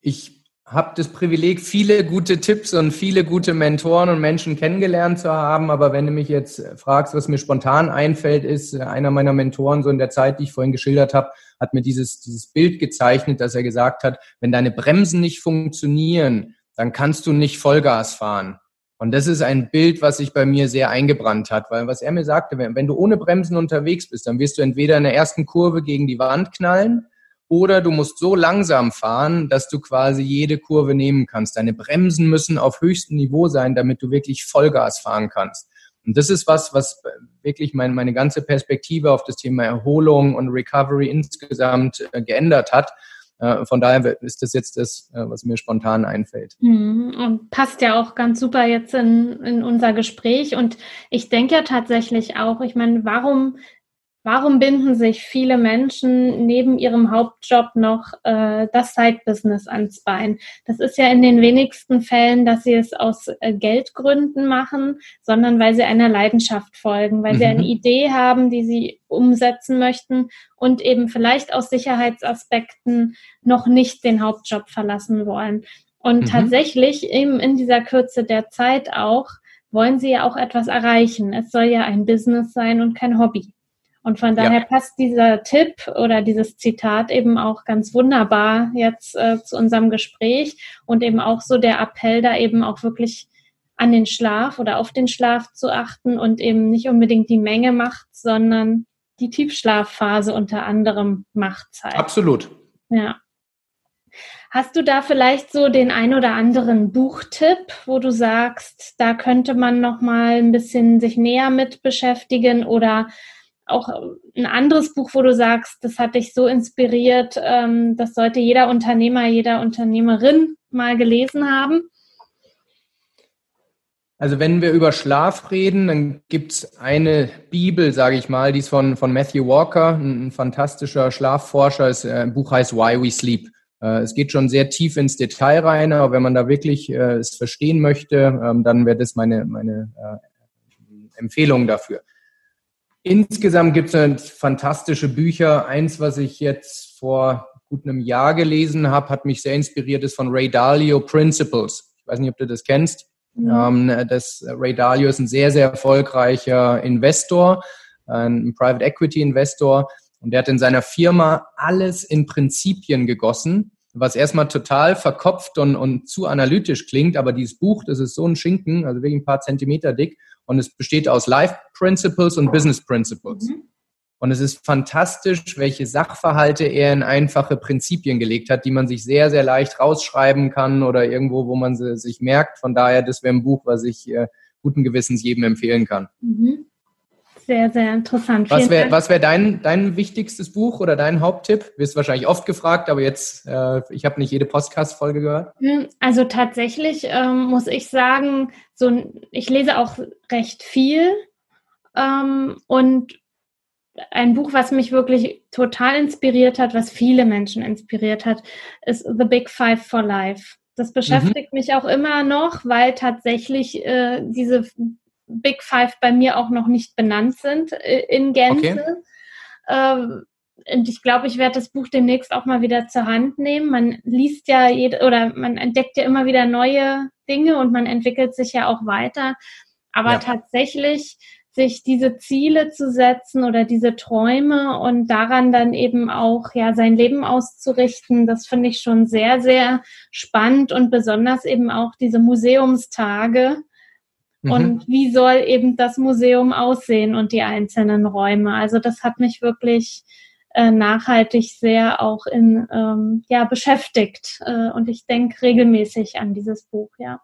ich habe das Privileg, viele gute Tipps und viele gute Mentoren und Menschen kennengelernt zu haben. Aber wenn du mich jetzt fragst, was mir spontan einfällt, ist einer meiner Mentoren so in der Zeit, die ich vorhin geschildert habe, hat mir dieses, dieses Bild gezeichnet, dass er gesagt hat, wenn deine Bremsen nicht funktionieren, dann kannst du nicht Vollgas fahren. Und das ist ein Bild, was sich bei mir sehr eingebrannt hat, weil was er mir sagte, wenn, wenn, du ohne Bremsen unterwegs bist, dann wirst du entweder in der ersten Kurve gegen die Wand knallen oder du musst so langsam fahren, dass du quasi jede Kurve nehmen kannst. Deine Bremsen müssen auf höchstem Niveau sein, damit du wirklich Vollgas fahren kannst. Und das ist was, was wirklich mein, meine ganze Perspektive auf das Thema Erholung und Recovery insgesamt äh, geändert hat. Äh, von daher ist das jetzt das, äh, was mir spontan einfällt. Mhm. Und passt ja auch ganz super jetzt in, in unser Gespräch. Und ich denke ja tatsächlich auch, ich meine, warum Warum binden sich viele Menschen neben ihrem Hauptjob noch äh, das Side-Business ans Bein? Das ist ja in den wenigsten Fällen, dass sie es aus äh, Geldgründen machen, sondern weil sie einer Leidenschaft folgen, weil mhm. sie eine mhm. Idee haben, die sie umsetzen möchten und eben vielleicht aus Sicherheitsaspekten noch nicht den Hauptjob verlassen wollen. Und mhm. tatsächlich eben in dieser Kürze der Zeit auch wollen sie ja auch etwas erreichen. Es soll ja ein Business sein und kein Hobby. Und von daher ja. passt dieser Tipp oder dieses Zitat eben auch ganz wunderbar jetzt äh, zu unserem Gespräch und eben auch so der Appell, da eben auch wirklich an den Schlaf oder auf den Schlaf zu achten und eben nicht unbedingt die Menge macht, sondern die Tiefschlafphase unter anderem macht Zeit. Absolut. Ja. Hast du da vielleicht so den ein oder anderen Buchtipp, wo du sagst, da könnte man noch mal ein bisschen sich näher mit beschäftigen oder auch ein anderes Buch, wo du sagst, das hat dich so inspiriert, ähm, das sollte jeder Unternehmer, jeder Unternehmerin mal gelesen haben? Also wenn wir über Schlaf reden, dann gibt es eine Bibel, sage ich mal, die ist von, von Matthew Walker, ein, ein fantastischer Schlafforscher. Das äh, Buch heißt Why We Sleep. Äh, es geht schon sehr tief ins Detail rein, aber wenn man da wirklich äh, es verstehen möchte, ähm, dann wäre das meine, meine äh, Empfehlung dafür. Insgesamt gibt es fantastische Bücher. Eins, was ich jetzt vor gut einem Jahr gelesen habe, hat mich sehr inspiriert, ist von Ray Dalio Principles. Ich weiß nicht, ob du das kennst. Ähm, das, Ray Dalio ist ein sehr, sehr erfolgreicher Investor, ein Private Equity Investor. Und der hat in seiner Firma alles in Prinzipien gegossen, was erstmal total verkopft und, und zu analytisch klingt. Aber dieses Buch, das ist so ein Schinken, also wirklich ein paar Zentimeter dick. Und es besteht aus Life Principles und Business Principles. Mhm. Und es ist fantastisch, welche Sachverhalte er in einfache Prinzipien gelegt hat, die man sich sehr, sehr leicht rausschreiben kann oder irgendwo, wo man sie sich merkt. Von daher, das wäre ein Buch, was ich äh, guten Gewissens jedem empfehlen kann. Mhm. Sehr, sehr interessant. Was wäre wär dein, dein wichtigstes Buch oder dein Haupttipp? Wirst wahrscheinlich oft gefragt, aber jetzt, äh, ich habe nicht jede Podcast-Folge gehört. Hm, also tatsächlich ähm, muss ich sagen, so ich lese auch recht viel ähm, und ein Buch, was mich wirklich total inspiriert hat, was viele Menschen inspiriert hat, ist The Big Five for Life. Das beschäftigt mhm. mich auch immer noch, weil tatsächlich äh, diese Big Five bei mir auch noch nicht benannt sind äh, in Gänze. Okay. Ähm, und ich glaube, ich werde das Buch demnächst auch mal wieder zur Hand nehmen. Man liest ja jede, oder man entdeckt ja immer wieder neue Dinge und man entwickelt sich ja auch weiter. Aber ja. tatsächlich sich diese Ziele zu setzen oder diese Träume und daran dann eben auch ja sein Leben auszurichten, das finde ich schon sehr, sehr spannend und besonders eben auch diese Museumstage. Mhm. Und wie soll eben das Museum aussehen und die einzelnen Räume? Also das hat mich wirklich äh, nachhaltig sehr auch in ähm, ja beschäftigt äh, und ich denke regelmäßig an dieses Buch, ja.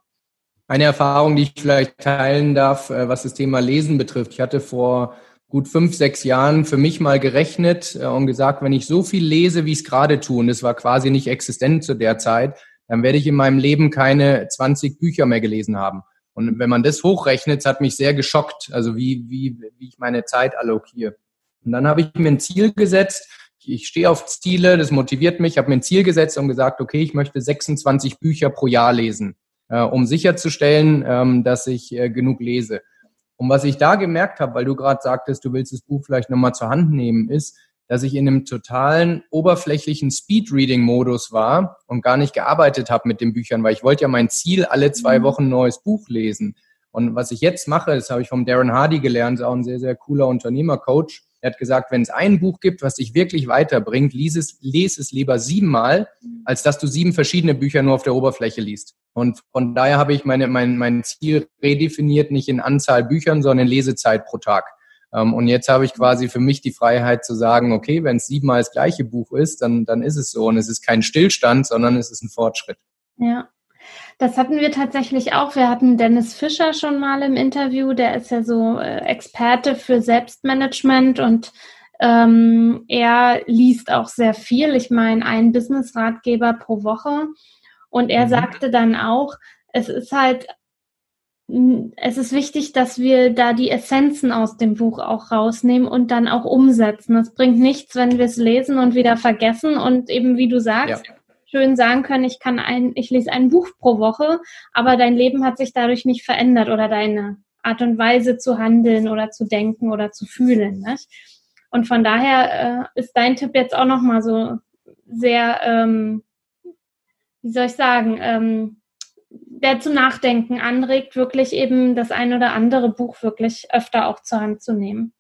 Eine Erfahrung, die ich vielleicht teilen darf, äh, was das Thema Lesen betrifft. Ich hatte vor gut fünf, sechs Jahren für mich mal gerechnet äh, und gesagt, wenn ich so viel lese, wie ich es gerade tue, und es war quasi nicht existent zu der Zeit, dann werde ich in meinem Leben keine 20 Bücher mehr gelesen haben. Und wenn man das hochrechnet, hat mich sehr geschockt, also wie, wie, wie ich meine Zeit allokiere. Und dann habe ich mir ein Ziel gesetzt. Ich stehe auf Ziele, das motiviert mich. Ich habe mir ein Ziel gesetzt und gesagt, okay, ich möchte 26 Bücher pro Jahr lesen äh, um sicherzustellen, ähm, dass ich äh, genug lese. Und was ich da gemerkt habe, weil du gerade sagtest, du willst das Buch vielleicht nochmal zur Hand nehmen, ist, dass ich in einem totalen oberflächlichen Speedreading-Modus war und gar nicht gearbeitet habe mit den Büchern, weil ich wollte ja mein Ziel, alle zwei mhm. Wochen ein neues Buch lesen. Und was ich jetzt mache, das habe ich vom Darren Hardy gelernt, ist auch ein sehr, sehr cooler Unternehmercoach. Er hat gesagt, wenn es ein Buch gibt, was dich wirklich weiterbringt, lies es, lese es lieber siebenmal, als dass du sieben verschiedene Bücher nur auf der Oberfläche liest. Und von daher habe ich meine, mein, mein Ziel redefiniert, nicht in Anzahl Büchern, sondern in Lesezeit pro Tag. Ähm, und jetzt habe ich quasi für mich die Freiheit zu sagen, okay, wenn es siebenmal das gleiche Buch ist, dann, dann ist es so. Und es ist kein Stillstand, sondern es ist ein Fortschritt. Ja. Das hatten wir tatsächlich auch. Wir hatten Dennis Fischer schon mal im Interview. Der ist ja so äh, Experte für Selbstmanagement und ähm, er liest auch sehr viel. Ich meine, einen Business-Ratgeber pro Woche. Und er mhm. sagte dann auch, es ist halt, es ist wichtig, dass wir da die Essenzen aus dem Buch auch rausnehmen und dann auch umsetzen. Es bringt nichts, wenn wir es lesen und wieder vergessen und eben, wie du sagst, ja. schön sagen können, ich kann ein, ich lese ein Buch pro Woche, aber dein Leben hat sich dadurch nicht verändert oder deine Art und Weise zu handeln oder zu denken oder zu fühlen. Nicht? Und von daher äh, ist dein Tipp jetzt auch nochmal so sehr ähm, wie soll ich sagen, ähm, der zu nachdenken anregt, wirklich eben das ein oder andere Buch wirklich öfter auch zur Hand zu nehmen.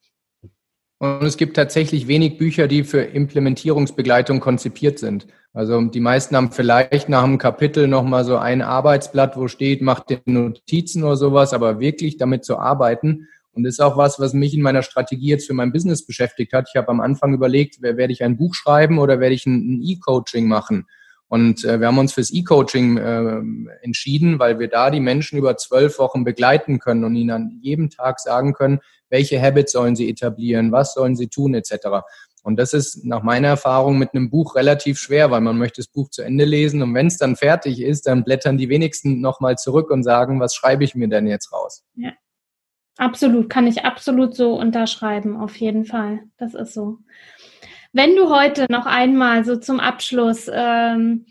Und es gibt tatsächlich wenig Bücher, die für Implementierungsbegleitung konzipiert sind. Also die meisten haben vielleicht nach einem Kapitel nochmal so ein Arbeitsblatt, wo steht, macht den Notizen oder sowas, aber wirklich damit zu arbeiten. Und das ist auch was, was mich in meiner Strategie jetzt für mein Business beschäftigt hat. Ich habe am Anfang überlegt, werde ich ein Buch schreiben oder werde ich ein E-Coaching machen? Und äh, wir haben uns fürs E-Coaching äh, entschieden, weil wir da die Menschen über zwölf Wochen begleiten können und ihnen an jedem Tag sagen können, welche Habits sollen sie etablieren, was sollen sie tun, etc. Und das ist nach meiner Erfahrung mit einem Buch relativ schwer, weil man möchte das Buch zu Ende lesen und wenn es dann fertig ist, dann blättern die wenigsten nochmal zurück und sagen, was schreibe ich mir denn jetzt raus? Ja, absolut, kann ich absolut so unterschreiben, auf jeden Fall. Das ist so. Wenn du heute noch einmal so zum Abschluss, ähm,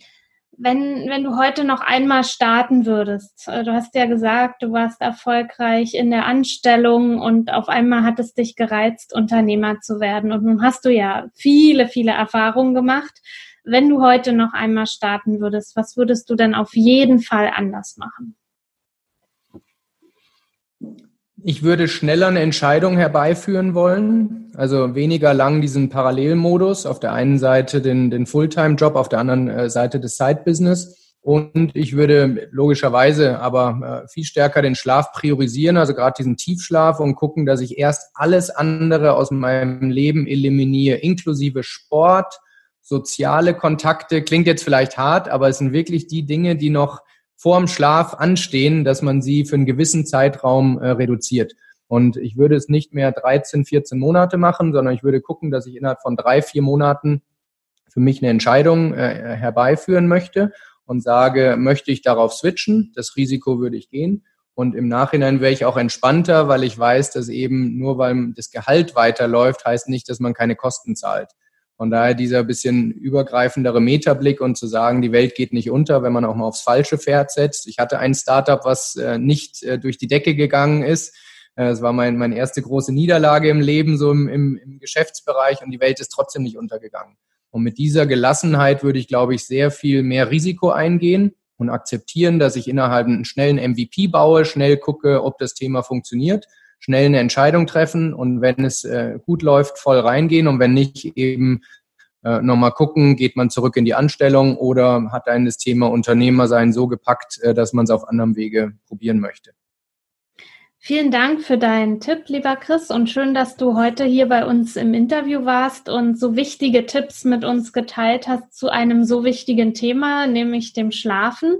wenn, wenn du heute noch einmal starten würdest, äh, du hast ja gesagt, du warst erfolgreich in der Anstellung und auf einmal hat es dich gereizt, Unternehmer zu werden. Und nun hast du ja viele, viele Erfahrungen gemacht. Wenn du heute noch einmal starten würdest, was würdest du denn auf jeden Fall anders machen? Ich würde schneller eine Entscheidung herbeiführen wollen, also weniger lang diesen Parallelmodus, auf der einen Seite den, den Fulltime-Job, auf der anderen äh, Seite des Side-Business. Und ich würde logischerweise aber äh, viel stärker den Schlaf priorisieren, also gerade diesen Tiefschlaf und gucken, dass ich erst alles andere aus meinem Leben eliminiere, inklusive Sport, soziale Kontakte. Klingt jetzt vielleicht hart, aber es sind wirklich die Dinge, die noch vorm Schlaf anstehen, dass man sie für einen gewissen Zeitraum äh, reduziert. Und ich würde es nicht mehr 13, 14 Monate machen, sondern ich würde gucken, dass ich innerhalb von drei, vier Monaten für mich eine Entscheidung äh, herbeiführen möchte und sage, möchte ich darauf switchen? Das Risiko würde ich gehen. Und im Nachhinein wäre ich auch entspannter, weil ich weiß, dass eben nur weil das Gehalt weiterläuft, heißt nicht, dass man keine Kosten zahlt. Von daher dieser bisschen übergreifendere Metablick und zu sagen, die Welt geht nicht unter, wenn man auch mal aufs falsche Pferd setzt. Ich hatte ein Startup, was äh, nicht äh, durch die Decke gegangen ist, Es war mein, meine erste große Niederlage im Leben, so im, im, im Geschäftsbereich und die Welt ist trotzdem nicht untergegangen. Und mit dieser Gelassenheit würde ich, glaube ich, sehr viel mehr Risiko eingehen und akzeptieren, dass ich innerhalb einen schnellen MVP baue, schnell gucke, ob das Thema funktioniert, schnell eine Entscheidung treffen und wenn es äh, gut läuft, voll reingehen und wenn nicht, eben äh, nochmal gucken, geht man zurück in die Anstellung oder hat einen das Thema Unternehmer sein so gepackt, äh, dass man es auf anderem Wege probieren möchte. Vielen Dank für deinen Tipp, lieber Chris, und schön, dass du heute hier bei uns im Interview warst und so wichtige Tipps mit uns geteilt hast zu einem so wichtigen Thema, nämlich dem Schlafen.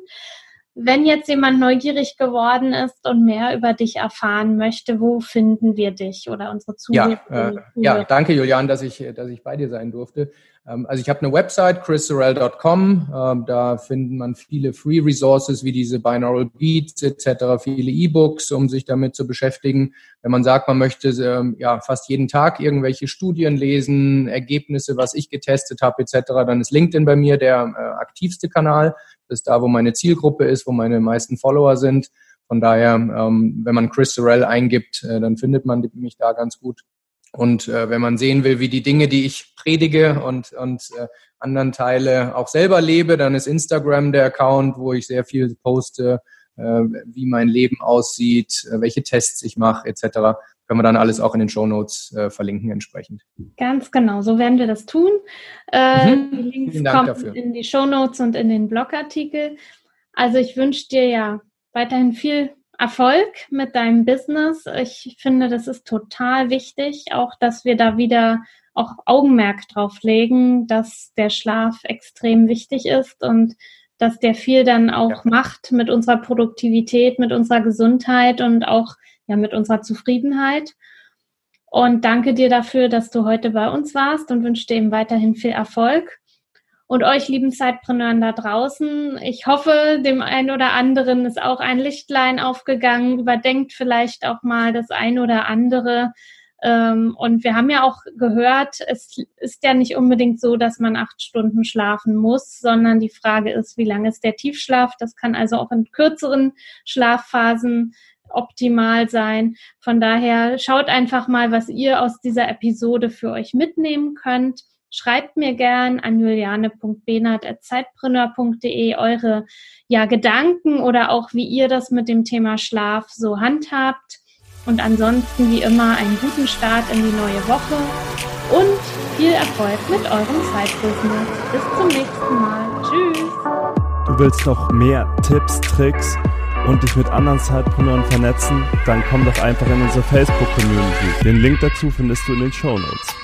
Wenn jetzt jemand neugierig geworden ist und mehr über dich erfahren möchte, wo finden wir dich oder unsere Zuhörer? Ja, äh, ja danke Julian, dass ich, dass ich bei dir sein durfte. Ähm, also ich habe eine Website, chrissorel.com. Ähm, da findet man viele Free Resources wie diese Binaural Beats etc., viele E-Books, um sich damit zu beschäftigen. Wenn man sagt, man möchte ähm, ja fast jeden Tag irgendwelche Studien lesen, Ergebnisse, was ich getestet habe etc., dann ist LinkedIn bei mir der äh, aktivste Kanal. Das ist da, wo meine Zielgruppe ist, wo meine meisten Follower sind. Von daher, wenn man Chris Sorrell eingibt, äh, dann findet man mich da ganz gut. Und äh, wenn man sehen will, wie die Dinge, die ich predige und, und äh, anderen Teile auch selber lebe, dann ist Instagram der Account, wo ich sehr viel poste, äh, wie mein Leben aussieht, äh, welche Tests ich mache, etc. Können wir dann alles auch in den Show Notes äh, verlinken entsprechend. Ganz genau, so werden wir das tun. Äh, mhm. Die Links kommen dafür. in die Show Notes und in den Blogartikel. Also ich wünsche dir ja weiterhin viel Erfolg mit deinem Business. Ich finde, das ist total wichtig, auch dass wir da wieder auch Augenmerk drauf legen, dass der Schlaf extrem wichtig ist und dass der viel dann auch ja. macht mit unserer Produktivität, mit unserer Gesundheit und auch ja mit unserer Zufriedenheit. Und danke dir dafür, dass du heute bei uns warst und wünsche dir eben weiterhin viel Erfolg. Und euch lieben Zeitpreneuren da draußen, ich hoffe, dem einen oder anderen ist auch ein Lichtlein aufgegangen. Überdenkt vielleicht auch mal das eine oder andere. Ähm, und wir haben ja auch gehört, es ist ja nicht unbedingt so, dass man acht Stunden schlafen muss, sondern die Frage ist, wie lange ist der Tiefschlaf? Das kann also auch in kürzeren Schlafphasen optimal sein. Von daher schaut einfach mal, was ihr aus dieser Episode für euch mitnehmen könnt. Schreibt mir gern an juliane.benert.zeitpreneur.de eure ja, Gedanken oder auch wie ihr das mit dem Thema Schlaf so handhabt. Und ansonsten wie immer einen guten Start in die neue Woche und viel Erfolg mit eurem Zeitbusiness. Bis zum nächsten Mal. Tschüss. Du willst noch mehr Tipps, Tricks und dich mit anderen Zeitpreneuren vernetzen? Dann komm doch einfach in unsere Facebook-Community. Den Link dazu findest du in den Show Notes.